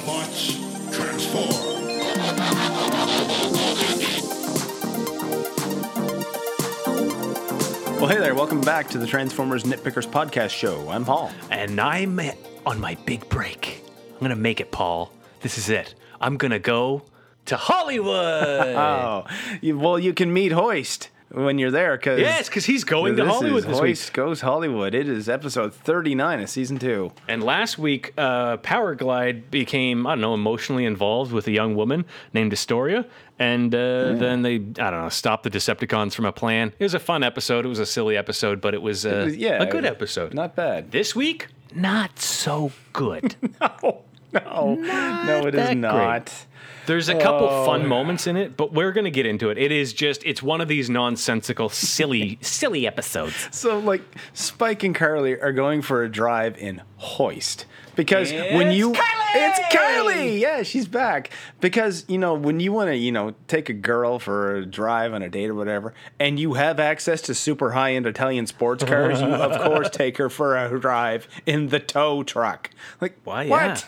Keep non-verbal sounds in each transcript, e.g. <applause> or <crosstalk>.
Autobots, transform. Well, hey there. Welcome back to the Transformers Nitpickers podcast show. I'm Paul. And I'm on my big break. I'm gonna make it, Paul. This is it. I'm gonna go to Hollywood. <laughs> Oh, you, well, you can meet Hoist when you're there because yes, because he's going to Hollywood this Hoist week. goes Hollywood. It is episode 39 of season two. And last week, uh, Powerglide became I don't know emotionally involved with a young woman named Astoria, and uh, then they I don't know stopped the Decepticons from a plan. It was a fun episode. It was a silly episode, but it was, uh, yeah, a good episode. Not bad. this week, not so good. <laughs> No, <laughs> no, no, it is that not. There's a couple Oh. fun moments in it, but we're gonna get into it. It is just it's one of these nonsensical, silly, <laughs> silly episodes. So, like, Spike and Carly are going for a drive in Hoist because when you Kylie! it's Carly, yeah, she's back. Because you know when you want to, you know, take a girl for a drive on a date or whatever, and you have access to super high end Italian sports cars, you of course <laughs> take her for a drive in the tow truck. Like, Why? what? Yeah.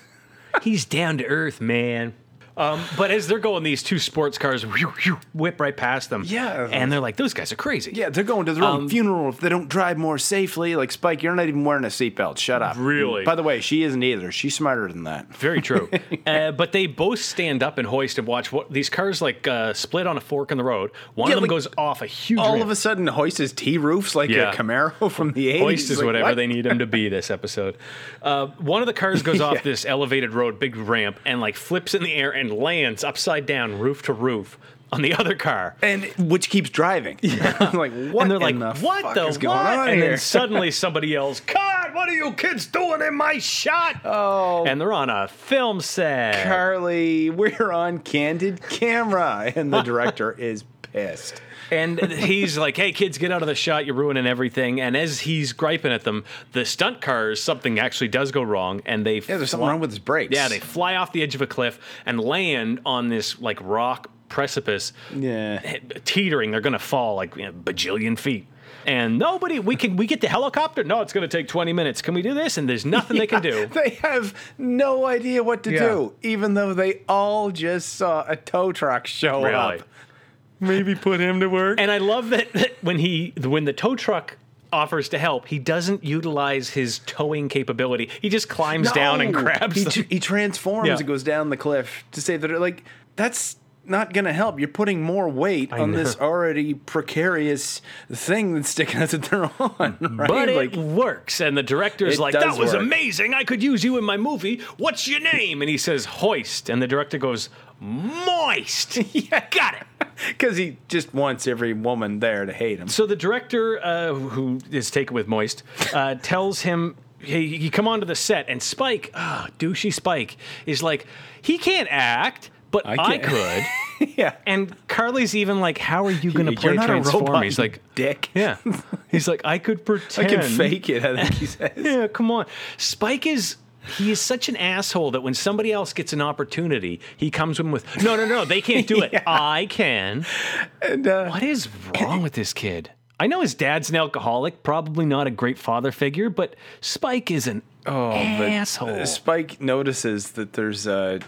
He's down to earth, man. Um, but as they're going, these two sports cars whew, whew, whip right past them. Yeah. and they're like, "Those guys are crazy." Yeah, they're going to their own Um, funeral if they don't drive more safely. Like Spike, you're not even wearing a seatbelt. Shut up. Really? By the way, she isn't either. She's smarter than that. Very true. <laughs> uh, but they both stand up and hoist and watch what these cars like uh, split on a fork in the road. One Yeah, of them like, goes off a huge. All ramp. of a sudden, Hoist is T roofs like Yeah. a Camaro from the 80s. Hoist is Like, whatever what? they need him to be this episode. Uh, one of the cars goes <laughs> off Yeah. this elevated road, big ramp, and like flips in the air and lands upside down, roof to roof, on the other car. And which keeps driving. <laughs> I'm like, what and they're like, the "What fuck the is going what?" on and here? then <laughs> suddenly somebody yells, "God, what are you kids doing in my shot?" oh, And they're on a film set. Carly, we're on candid camera. And the director is pissed. And he's like, "Hey kids, get out of the shot! You're ruining everything." And as he's griping at them, the stunt cars, something actually does go wrong, and they Yeah, there's something wrong with his brakes. Yeah, they fly off the edge of a cliff and land on this like rock precipice, Yeah. Eh, teetering. They're gonna fall like you know, bajillion feet. And nobody, we can, we get the helicopter. No, it's gonna take 20 minutes. Can we do this? And there's nothing they can <laughs> do. They have no idea what to Yeah. do, even though they all just saw a tow truck show Really. up. Maybe put him to work. And I love that, that when he, when the tow truck offers to help, he doesn't utilize his towing capability. He just climbs down and grabs He, them. tr- he transforms Yeah. and goes down the cliff to say that, like, that's not going to help. You're putting more weight on know. this already precarious thing that's sticking out that they're on, right? But it works, and the director's It like, does "That was work. amazing! I could use you in my movie. What's your name?" And he says, "Hoist," and the director goes, "Moist." <laughs> yeah, Got it. <laughs> because he just wants every woman there to hate him. So the director, uh, who is taken with Moist, uh, tells him. Hey, you come onto the set, and Spike, ah, douchey Spike, is like, he can't act, but I, can't." could. <laughs> yeah. And Carly's even like, "How are you going to play not a Transform?" He's like, dick. "Yeah." He's like, "I could pretend. <laughs> I can fake it, I think he says. Yeah, come on. Spike is he is such an asshole that when somebody else gets an opportunity, he comes in with no, no, no, they can't do <laughs> it. I can. And, uh, What is wrong with this kid? I know his dad's an alcoholic, probably not a great father figure, but Spike is an Oh, but asshole. Spike notices that there's uh,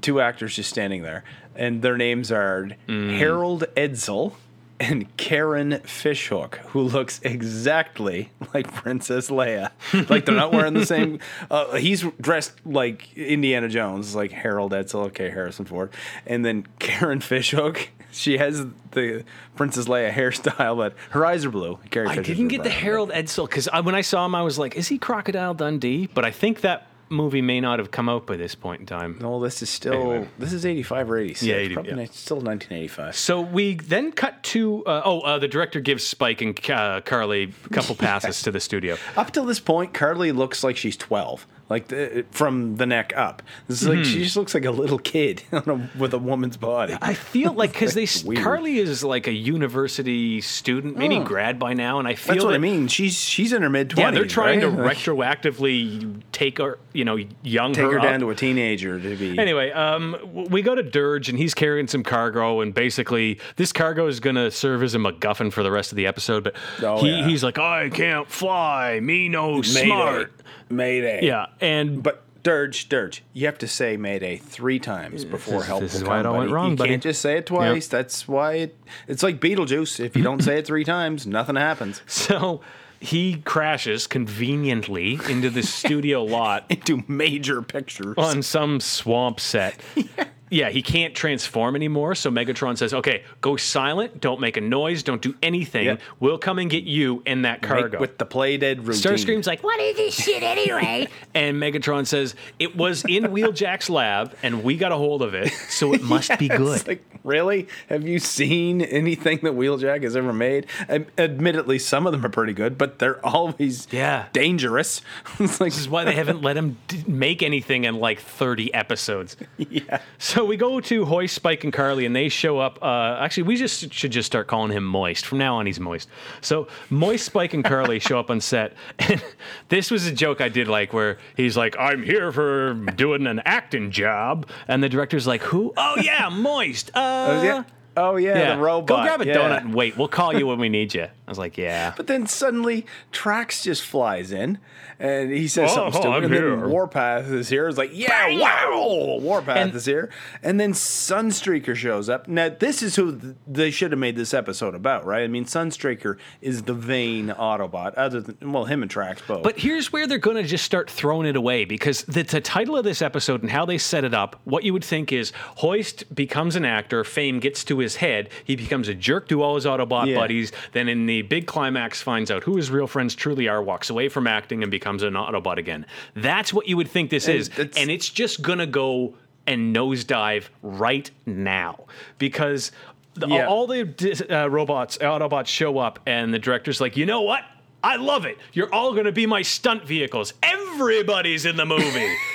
two actors just standing there, and their names are Mm. Harold Edsel and Karen Fishhook, who looks exactly <laughs> like Princess Leia. like they're not wearing the <laughs> same. Uh, he's dressed like Indiana Jones, like Harold Edsel, okay, Harrison Ford, and then Karen Fishhook. <laughs> She has the Princess Leia hairstyle, but her eyes are blue. I Fisher's didn't get the. Harold Edsel because when I saw him, I was like, "Is he Crocodile Dundee?" But I think that movie may not have come out by this point in time. No, this is still Anyway. this is eighty five or eighty six. Yeah, 80, probably yeah. still nineteen eighty five. So we then cut to uh, oh, uh, the director gives Spike and uh, Carly a couple <laughs> passes to the studio. Up till this point, Carly looks like she's twelve, like the, from the neck up. This is like she just looks like a little kid <laughs> on a, with a woman's body. Hmm. I feel like because <laughs> they weird. Carly is like a university student, maybe grad by now, and I feel That's what that, I mean. She's she's in her mid twenties. Yeah, they're trying to Like, retroactively take her, you know, young take her up. down to a teenager to be. Anyway, um, we go to Dirge and he's carrying some cargo, and basically this cargo is going to serve as a MacGuffin for the rest of the episode. But Oh, he, yeah. he's like, I can't fly, me no smart. Mayday. Yeah, and But Dirge, Dirge, you have to say Mayday three times before is- help this will is come, why it all went wrong, You buddy. can't just say it twice. That's why it, it's like Beetlejuice. If you don't say it three <laughs> times, nothing happens. <laughs> So he crashes conveniently into the studio <laughs> lot Into major pictures. on some swamp set. Yeah. He can't transform anymore. So Megatron says, "Okay, go silent. Don't make a noise. Don't do anything. Yeah. We'll come and get you in that Make cargo." with the play dead routine. Starscream's like, "What is this shit anyway?" <laughs> and Megatron says, "It was in Wheeljack's lab, and we got a hold of it, so it must be <laughs> good." like, really? Have you seen anything that Wheeljack has ever made? Ad- admittedly, some of them are pretty good, but they're always Yeah. dangerous. <laughs> it's like, This is why they haven't let him d- make anything in like 30 episodes. yeah. So we go to Hoist, Spike, and Carly, and they show up. Uh, actually, we just should just start calling him Moist. From now on, he's Moist. So Moist, Spike, and Carly <laughs> show up on set. And this was a joke I did like where he's like, I'm here for doing an acting job. And the director's like, Who? Oh, yeah, Moist. <laughs> Uh, Oh, yeah. Oh, yeah, yeah. the robot. Go grab a yeah. donut and wait. We'll call you when we need you. I was like, Yeah. But then suddenly Trax just flies in and he says Oh, something stupid. I'm and here. then Warpath is here. It's like, yeah, wow, Warpath And- is here. And then Sunstreaker shows up. Now, this is who th- they should have made this episode about, right? I mean, Sunstreaker is the vain Autobot, other than, well, him and Trax both. But here's where they're going to just start throwing it away because the, the title of this episode and how they set it up, what you would think is Hoist becomes an actor, fame gets to his head, he becomes a jerk to all his Autobot Yeah. buddies, then in the big climax finds out who his real friends truly are, walks away from acting and becomes an Autobot again. That's what you would think this And is. And it's just going to go and nosedive right now because the, Yeah. all the uh, robots, Autobots show up, and the director's like, you know what? I love it. You're all going to be my stunt vehicles. Everybody's in the movie. <laughs>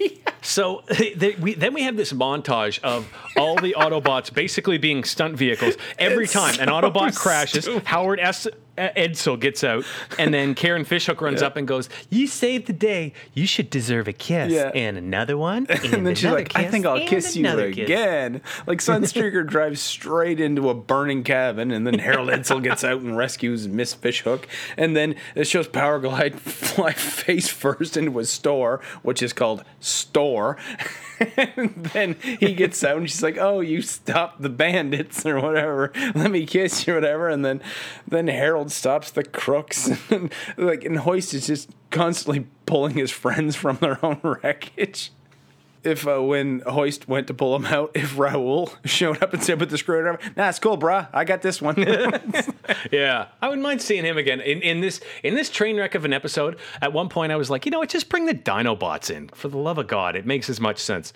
<laughs> So they, we, then we have this montage of all the Autobots basically being stunt vehicles. Every It's time an so Autobot crashes, stupid. Howard S. Edsel gets out, and then Karen Fishhook runs up and goes, "You saved the day. You should deserve a kiss Yeah. and another one." <laughs> And, and then she's like, I think I'll kiss you kiss." again. Like Sunstreaker <laughs> drives straight into a burning cabin, and then Harold Edsel gets out and rescues Miss Fishhook. And then it shows Power Glide <laughs> fly face first into a store, which is called Store. And then he gets out and she's like, Oh, you stopped the bandits or whatever. Let me kiss you or whatever. And then then Harold stops the crooks. <laughs> And like and Hoist is just constantly pulling his friends from their own <laughs> wreckage if uh, when Hoist went to pull him out, if Raoul <laughs> showed up and said with the screwdriver, "Nah, it's cool, bruh. I got this one." <laughs> <laughs> Yeah, I wouldn't mind seeing him again in, in this in this train wreck of an episode. At one point, I was like, you know what, just bring the Dinobots in for the love of God. It makes as much sense.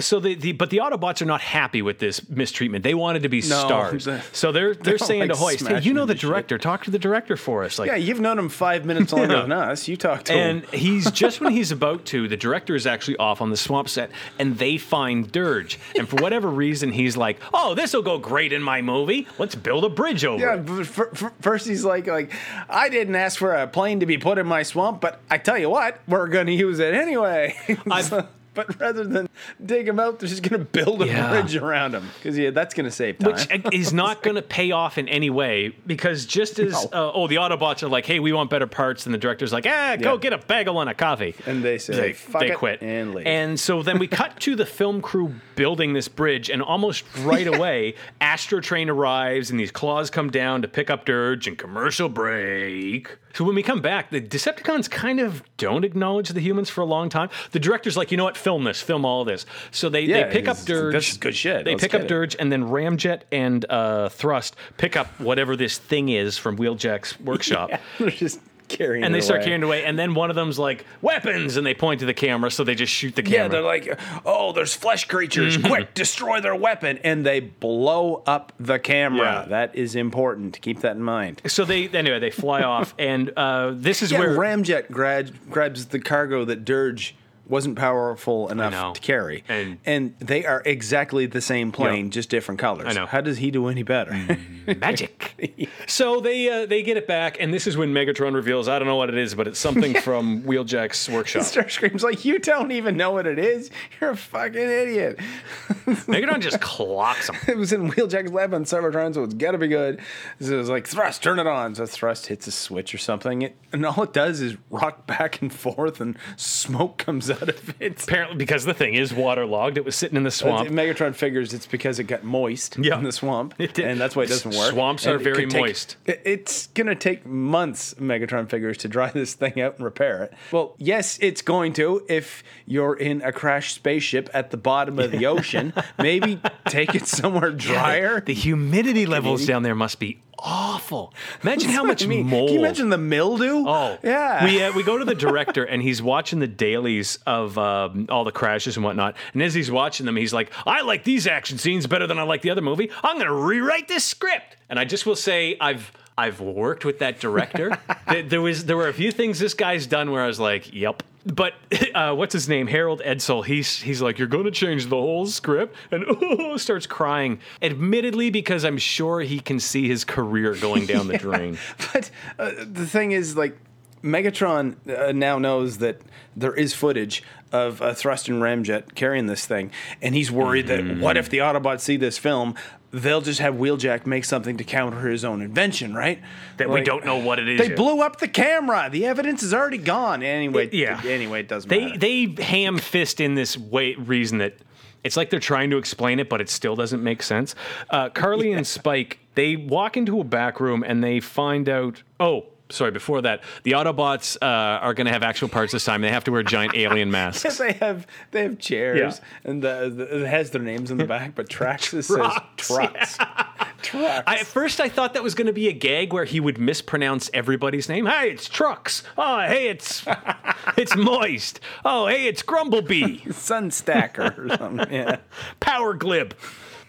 So the, the but the Autobots are not happy with this mistreatment. They wanted to be stars, the- so they're they're, don't saying like to Hoist, "Hey, you know the into shit." director. Talk to the director for us." Like, yeah, you've known him five minutes longer Yeah. than us. You talked to and him. And he's just when he's about to, the director is actually off on the swamp set, and they find Dirge. And for whatever reason, he's like, "Oh, this will go great in my movie. Let's build a bridge over Yeah, it." but fir- fir- first he's like, like, I didn't ask for a plane to be put in my swamp, but I tell you what, we're gonna use it anyway. <laughs> I've- but rather than dig him out, they're just gonna build a Yeah. bridge around him because yeah, that's gonna save time. Which <laughs> is not going to pay off in any way because just as No. uh, oh the Autobots are like hey we want better parts and the director's like ah go Yeah. get a bagel and a coffee And they say, they, "Fuck they it," quit and leave. and so then we cut to the film crew building this bridge and almost right <laughs> away Astro Train arrives and these claws come down to pick up Dirge and commercial break. So when we come back, the Decepticons kind of don't acknowledge the humans for a long time. The director's like, you know what, film this, film all this. So they, Yeah, they pick up Dirge. this is good shit. They Let's pick up it. Dirge, and then Ramjet and uh, Thrust pick up whatever this thing is from Wheeljack's <laughs> workshop. they're just carrying. And they start away. carrying away, and then one of them's like weapons, and they point to the camera, so they just shoot the camera. Yeah, they're like, oh, there's flesh creatures. Mm-hmm. Quick, destroy their weapon. And they blow up the camera. Yeah. That is important. Keep that in mind. so they anyway they fly <laughs> off, and uh, this is Yeah, where Ramjet grabs, grabs the cargo that Dirge wasn't powerful enough to carry. And- they are exactly the same plane, Yeah. just different colors. I know. How does he do any better? <laughs> magic. so they uh, they get it back, and this is when Megatron reveals I don't know what it is, but it's something <laughs> from Wheeljack's workshop. Starscream's like, you don't even know what it is. You're a fucking idiot. <laughs> Megatron just clocks him. It was in Wheeljack's lab on Cybertron, so it's got to be good. So it was like, thrust, turn it on. So thrust hits a switch or something, it, and all it does is rock back and forth, and smoke comes out of it. Apparently, because the thing is waterlogged, it was sitting in the swamp. Megatron figures it's because it got moist Yeah. in the swamp, It did. and that's why it doesn't work. Swamps are And it very take- moist. it- It's gonna take months, Megatron figures, to dry <laughs> this thing out and repair it. Well, yes, it's going to. If you're in a crashed spaceship at the bottom of the <laughs> ocean, maybe take it somewhere drier. The humidity levels down there must be awful. Imagine how much mean, mold. Can you imagine the mildew? Oh yeah. We uh, we go to the director and he's watching the dailies of um, all the crashes and whatnot. And as he's watching them, he's like, "I like these action scenes better than I like the other movie. I'm going to rewrite this script." And I just will say, I've I've worked with that director. <laughs> there, there was there were a few things this guy's done where I was like, "Yep." But <laughs> uh, what's his name? Harold Edsel. He's he's like, "You're going to change the whole script," and <laughs> oh, starts crying. Admittedly, because I'm sure he can see his career going down the <laughs> drain. But uh, the thing is, like, Megatron uh, now knows that there is footage of a thrust and ramjet carrying this thing, and he's worried that what if the Autobots see this film? They'll just have Wheeljack make something to counter his own invention, right? That we don't know what it is They yet. blew up the camera. The evidence is already gone. Anyway, yeah. Anyway, it doesn't They matter. they ham fist in this way reason that it's like they're trying to explain it, but it still doesn't make sense. Uh, Carly and Spike they walk into a back room and they find out. Oh, sorry. Before that, the Autobots uh, are going to have actual parts this time. They have to wear giant <laughs> alien masks. they have they have chairs Yeah. and the, the, it has their names in the back, but Trax says Trucks, trucks. <laughs> Trucks. I, at first, I thought that was going to be a gag where he would mispronounce everybody's name. Hey, it's Trucks. Oh, hey, it's <laughs> it's Moist. Oh, hey, it's Grumblebee. Sunstacker or something. Yeah. Power Glib.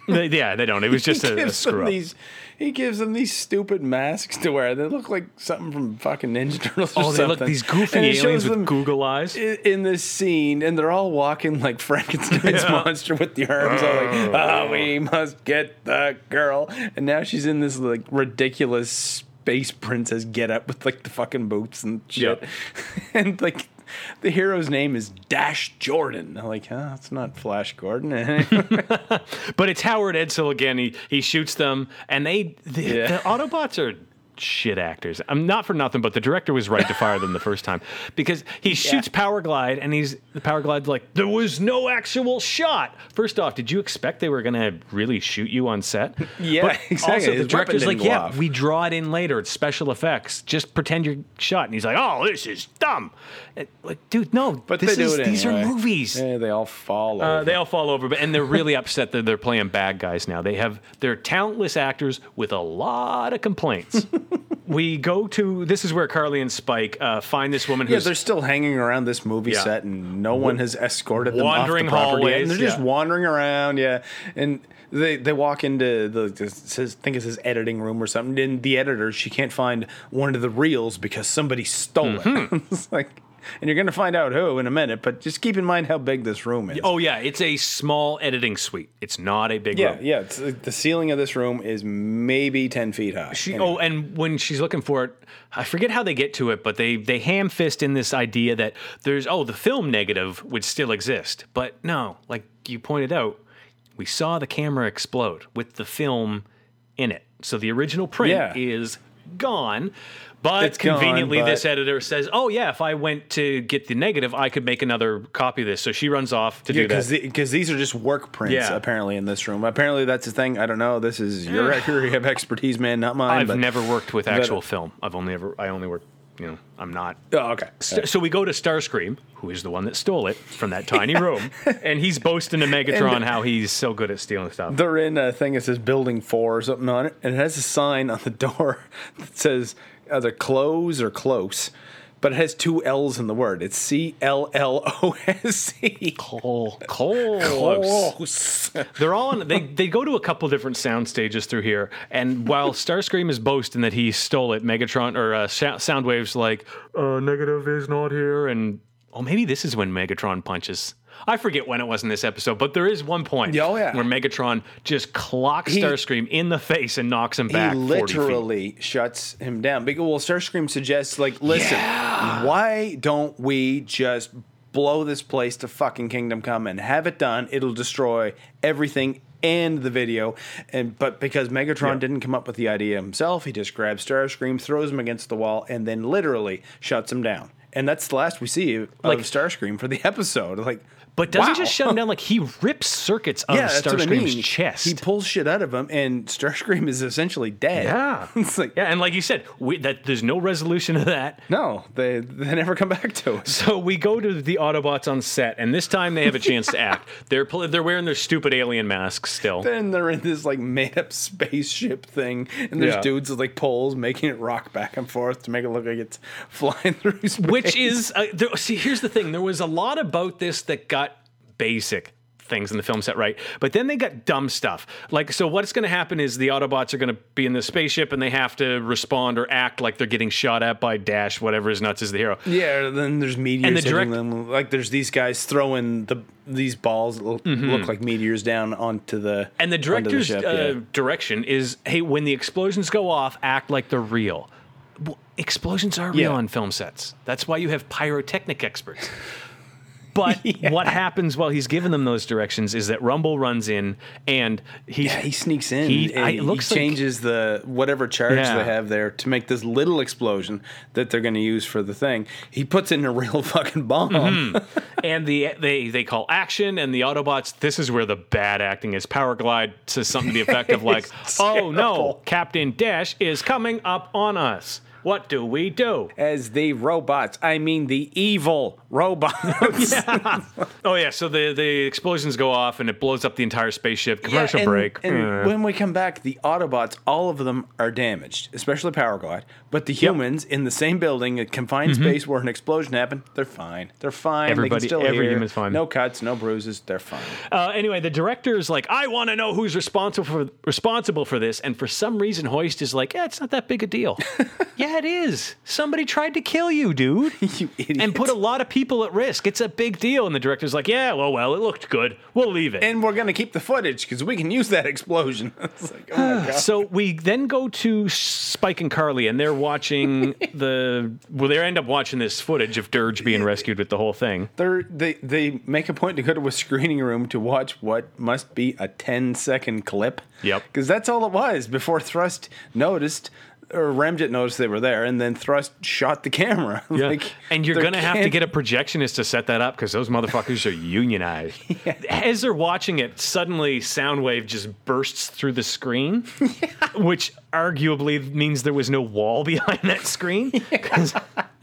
Yeah, they don't. It was just a, a screw up. these. He gives them these stupid masks to wear. They look like something from fucking Ninja Turtles. Or Oh, they look these goofy And aliens shows with them Google eyes. i- in this scene, and they're all walking like <laughs> Frankenstein's monster with the arms, all like, "Ah, we must get the girl." And now she's in this like ridiculous space princess get up with like the fucking boots and shit, Yep. <laughs> and like. <laughs> The hero's name is Dash Jordan. I'm like, oh, it's not Flash Gordon. <laughs> But it's Howard Edsel again. He he shoots them, and they the, Yeah. the Autobots are shit actors. I'm not for nothing, but the director was right to fire them the first time because he shoots Power Glide, and he's the Power Glide's like there was no actual shot. First off, did you expect they were gonna really shoot you on set? <laughs> Yeah, But exactly. Also, His the director's like, yeah, off." we draw it in later. It's special effects. Just pretend you're shot. And he's like, oh, this is dumb. And, like, dude, no, But this they do is, it these anyway. are movies. Yeah, they all fall. Uh, over. they all fall over, but and they're really upset that they're playing bad guys now. They have they're talentless actors with a lot of complaints. <laughs> we go to this is where Carly and Spike uh, find this woman Yeah, who's they're still hanging around this movie Yeah. set, and no one has escorted them Wandering off the property. hallways, and they're just yeah. wandering around. Yeah, and they they walk into the, says, I think it's his editing room or something. And the editor, she can't find one of the reels because somebody stole Mm-hmm. it. <laughs> it's like, and you're gonna find out who in a minute. But just keep in mind how big this room is. oh yeah, it's a small editing suite. It's not a big yeah, room. yeah. It's, the ceiling of this room is maybe ten feet high. She, Anyway. oh, and when she's looking for it, I forget how they get to it, but they they ham fist in this idea that there's oh the film negative would still exist, but no, like you pointed out, we saw the camera explode with the film in it, so the original print Yeah. is gone. But It's gone, conveniently, but- this editor says, "Oh yeah, if I went to get the negative, I could make another copy of this." So she runs off to Yeah, do because that. because these are just work prints Yeah. apparently in this room. Apparently that's the thing. I don't know. This is your <sighs> area of expertise, man, not mine. I've but- never worked with but- actual film. I've only ever I only work. You know, I'm not Oh, okay. St- So we go to Starscream, who is the one that stole it from that tiny room, and he's boasting to <laughs> Megatron how he's so good at stealing stuff. They're in a thing that says Building Four or something on it, and it has a sign on the <laughs> door that says either close or close, but it has two L's in the word. It's C L L O S E. Cole, Cole, Close. They're all on. They they go to a couple different sound stages through here, and while Starscream is boasting that he stole it, Megatron or uh, Sou- Soundwave's like, uh, negative is not here, and oh, maybe this is when Megatron punches. I forget when it was in this episode, but there is one point oh, yeah. where Megatron just clocks He- Starscream in the face and knocks him back. he 40 feet. literally shuts him down. Because well, Starscream suggests like, listen, why don't we just blow this place to fucking Kingdom Come and have it done? It'll destroy everything and the video. And but because Megatron Yeah. didn't come up with the idea himself, he just grabs Starscream, throws him against the wall, and then literally shuts him down. and that's the last we see of Like- Starscream for the <laughs> episode. Like, But doesn't wow. just shut him down <laughs> like he rips circuits of Yeah, that's what I Starscream's mean. chest. He pulls shit out of him, and Starscream is essentially dead. yeah, <laughs> it's like yeah, and like you said, we, that there's no resolution of that. no, they they never come back to it. So we go to the Autobots on set, and this time they have a chance to act. <laughs> They're they're wearing their stupid alien masks still. Then they're in this like made up spaceship thing, and there's Yeah. dudes with like poles making it rock back and forth to make it look like it's flying through space. Which is uh, there, see, here's the thing: there was a lot about this that got basic things in the film set right, but then they got dumb stuff. Like, so what's going to happen is the Autobots are going to be in the spaceship, and they have to respond or act like they're getting shot at by Dash, whatever is nuts is the hero. Yeah, then there's meteors And the direct- them. Like there's these guys throwing the these balls that look, look like meteors down onto the Mm-hmm. And the director's ship, uh, yeah. direction is, hey, when the explosions go off, act like they're real. Well, explosions are real Yeah. on film sets. That's why you have pyrotechnic experts. <laughs> But <laughs> what happens while he's giving them those directions is that Rumble runs in and he, Yeah, he sneaks in. He- I- he it looks like- changes the whatever charge Yeah. they have there to make this little explosion that they're going to use for the thing. He puts in a real <laughs> fucking bomb. Mm-hmm. and the they they call action and the Autobots. This is where the bad acting is. Power Glide says something to the effect of <laughs> like, "Oh no. Captain Dash is coming up on us. What do we do?" As the robots, I mean the evil robots. <laughs> Oh yeah, so the the explosions go off and it blows up the entire spaceship. Commercial Yeah, and- break. And Uh. when we come back, the Autobots, all of them are damaged, especially Power Glide. But the humans in the same building, a confined space where an explosion happened, they're fine. They're fine. Mm-hmm. Everybody- they every human's fine. No cuts, no bruises. They're fine. Uh, anyway, the director's like, I want to know who's responsible for responsible for this, and for some reason, Hoist is like, Yeah, it's not that big a deal. <laughs> yeah, it is. Somebody tried to kill you, dude, <laughs> you idiot. and put a lot of people at risk. It's a big deal. And the director's like, Yeah, well, well, it looked good. We'll leave it. and we're gonna keep the footage because we can use that explosion. <laughs> it's like, oh my <sighs> god. So we then go to Spike and Carly, and they're watching <laughs> the. Well, they end up watching this footage of Dirge being rescued with the whole thing. They're, they they make a point to go to a screening room to watch what must be a 10 second clip. Yep. Because that's all it was before Thrust noticed, or Ramjet noticed they were there, and then Thrust shot the camera. <laughs> like, and you're gonna have to get a projectionist to set that up because those motherfuckers are unionized. <laughs> As they're watching it, suddenly Soundwave just bursts through the screen, <laughs> which arguably means there was no wall behind that screen. 'Cause-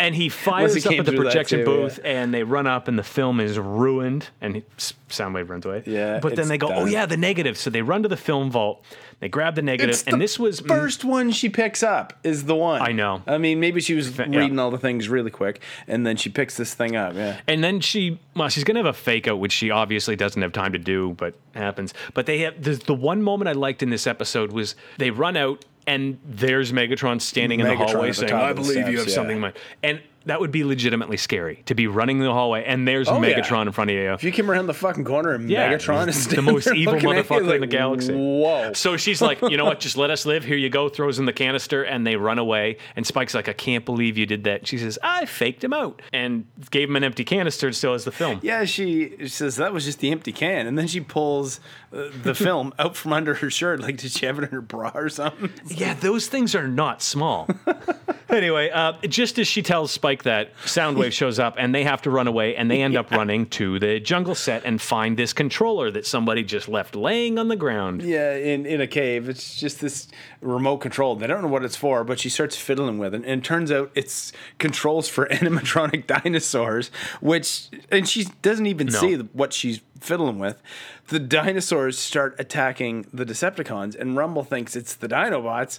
And he <laughs> fires he up at the projection too, booth, yeah. and they run up, and the film is ruined. And Soundwave runs away. Yeah, but then they go, "Oh yeah, the negative." So they run to the film vault. They grab the negative, It's and this was mm, first one she picks up is the one. I know. I mean, maybe she was yeah. reading all the things really quick, and then she picks this thing up. Yeah. And then she, well, she's gonna have a fake out, which she obviously doesn't have time to do, but happens. But they have the, the one moment I liked in this episode was they run out and there's Megatron standing in the hallway the saying, "I believe you have yeah. something." in mind." And that would be legitimately scary to be running the hallway and there's Oh, yeah. Megatron in front of you. If you came around the fucking corner and Yeah, Megatron is the most evil looking at you, motherfucker in the galaxy. Whoa. So she's like, you know what? <laughs> Just let us live. Here you go. Throws in the canister, and they run away. And Spike's like, I can't believe you did that. She says, I faked him out and gave him an empty canister. Still has the film. Yeah, she says that was just the empty can, and then she pulls uh, the <laughs> film out from under her shirt. Like, did she have it in her bra or something? Yeah, those things are not small. <laughs> anyway, uh, just as she tells Spike that, Soundwave shows up and they have to run away, and they end up running to the jungle set and find this controller that somebody just left laying on the ground. Yeah, in, in a cave. It's just this remote control. They don't know what it's for, but she starts fiddling with it, and it turns out it's controls for <laughs> animatronic dinosaurs. Which, and she doesn't even No. see what she's fiddling with. The dinosaurs start attacking the Decepticons, and Rumble thinks it's the Dinobots.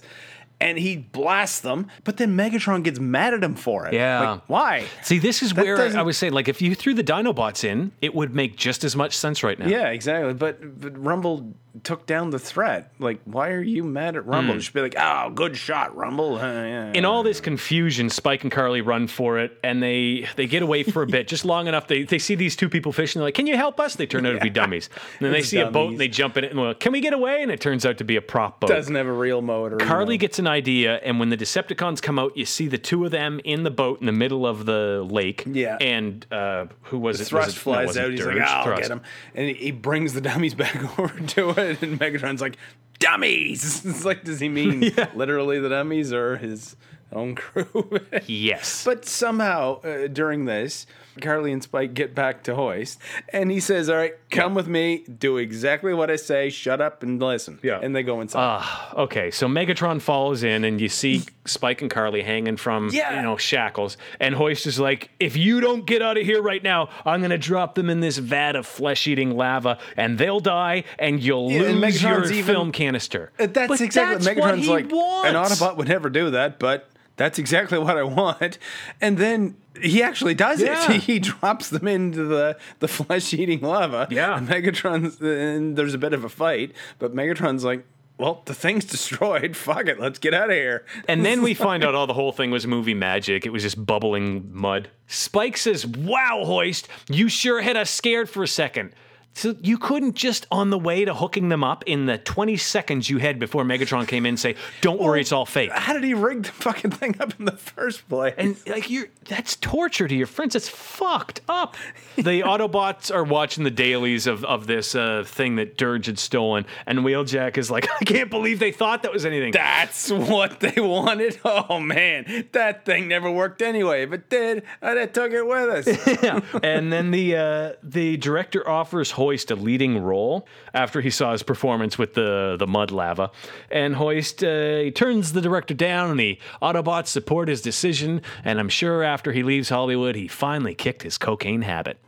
And he blasts them, but then Megatron gets mad at him for it. Yeah. Like, why? See, this is That where I doesn't- was saying, like, if you threw the Dinobots in, it would make just as much sense right now. Yeah, exactly. But, but Rumble took down the threat. Like, why are you mad at Rumble? Hmm. Just be like, oh, good shot, Rumble. <laughs> Uh, yeah. in all this confusion, Spike and Carly run for it, and they they get away for a bit, just long enough. They they see these two people fishing. They're like, "Can you help us?" They turn out to be dummies. And then they see a boat, and they jump in it, and they're like, "Can we get away?" And it turns out to be a prop boat. doesn't have a real motor. Carly gets an idea, and when the Decepticons come out, you see the two of them in the boat in the middle of the lake. Yeah. And uh, who was it? Thrust was it, no, flies wasn't out. He's Dirge. like, I'll Thrust. get him. And he- brings the dummies <laughs> back over to it. And Megatron's like, dummies. <laughs> It's like, does he mean <laughs> literally the dummies or his own crew. Yes. But somehow uh, during this, Carly and Spike get back to Hoist, and he says, "All right, come with me. Do exactly what I say. Shut up and listen." Yeah. And they go inside. Okay, so Megatron follows in, and you see Spike and Carly hanging from Yeah. you know shackles, and Hoist is like, "If you don't get out of here right now, I'm gonna drop them in this vat of flesh-eating lava, and they'll die, and you'll Yeah, and lose your even- film canister." Uh, that's But exactly that's what what Megatron's he like. wants. An Autobot would never do that, but that's exactly what I want. And then he actually does Yeah. it. <laughs> He drops them into the, the flesh eating lava. Yeah. And Megatron's and there's a bit of a fight, but Megatron's like, well, the thing's <laughs> destroyed. Fuck it, let's get out of here. And then we <laughs> find out all the whole thing was movie magic. It was just bubbling mud. Spike says, Wow, Hoist, you sure had us scared for a second. So you couldn't just on the way to hooking them up in the 20 seconds you had before Megatron came in say, Don't worry, it's all fake. How did he rig the fucking thing up in the first place? And like you're that's torture to your friends. It's fucked up. The <laughs> Autobots are watching the dailies of, of this uh, thing that Dirge had stolen, and Wheeljack is like, I can't believe they thought that was anything. That's what they wanted. Oh man, that thing never worked anyway. If it did, I'd have took it with us. <laughs> and then the uh, the director offers Hoist a leading role after he saw his performance with the the mud lava, and Hoist uh, he turns the director down, and the Autobots support his decision. And I'm sure after he leaves Hollywood, he finally kicked his cocaine habit.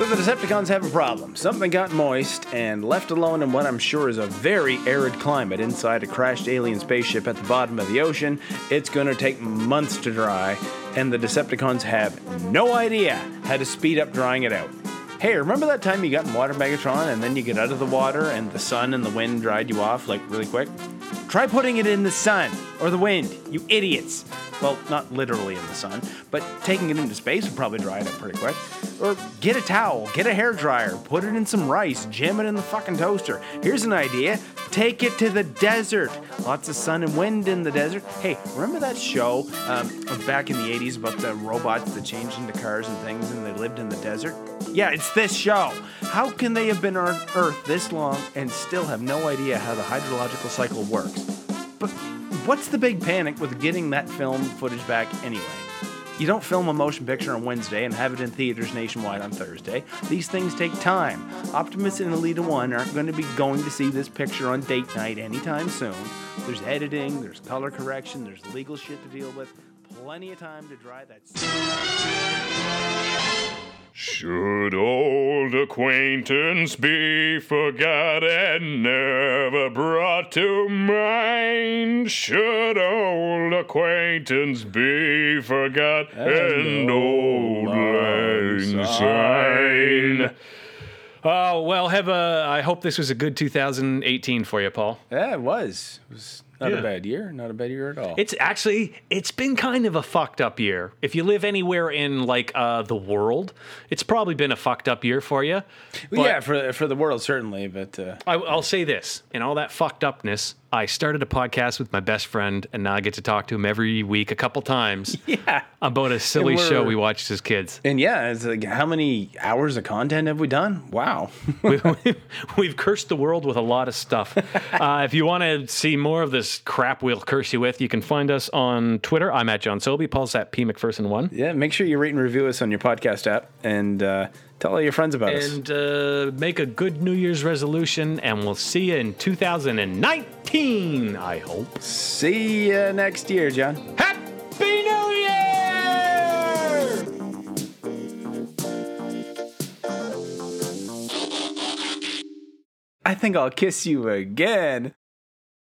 So the Decepticons have a problem. Something got moist and left alone in what I'm sure is a very arid climate inside a crashed alien spaceship at the bottom of the ocean. It's gonna take months to dry, and the Decepticons have no idea how to speed up drying it out. Hey, remember that time you got in Water Megatron and then you get out of the water and the sun and the wind dried you off like really quick? Try putting it in the sun or the wind, you idiots. Well, not literally in the sun, but taking it into space would probably dry it up pretty quick. Or get a towel, get a hair dryer, put it in some rice, jam it in the fucking toaster. Here's an idea take it to the desert. Lots of sun and wind in the desert. Hey, remember that show um, back in the 80s about the robots that changed into cars and things and they lived in the desert? Yeah, it's this show. How can they have been on Earth this long and still have no idea how the hydrological cycle works? But what's the big panic with getting that film footage back anyway? You don't film a motion picture on Wednesday and have it in theaters nationwide on Thursday. These things take time. Optimus and Elita 1 aren't going to be going to see this picture on date night anytime soon. There's editing, there's color correction, there's legal shit to deal with. Plenty of time to dry that. Should old acquaintance be forgot and never brought to mind? Should old acquaintance be forgot and auld lang syne? Oh well, have a. I hope this was a good 2018 for you, Paul. Yeah, it was. It was not Yeah. a bad year. Not a bad year at all. It's actually it's been kind of a fucked up year. If you live anywhere in like uh, the world, it's probably been a fucked up year for you. Well, yeah, for for the world certainly, but uh, I, I'll say this: in all that fucked upness, I started a podcast with my best friend, and now I get to talk to him every week, a couple times, <laughs> yeah. about a silly show we watched as kids. And yeah, it's like how many hours of content have we done? Wow. <laughs> we, we've cursed the world with a lot of stuff. <laughs> Uh, if you want to see more of this crap we'll curse you with, you can find us on Twitter. I'm at John Sobey. Paul's at P McPherson1. yeah, make sure you rate and review us on your podcast app and uh, tell all your friends about us. And uh, make a good New Year's resolution, and we'll see you in 2019, I hope. See you next year, John. Happy New Year! I think I'll kiss you again.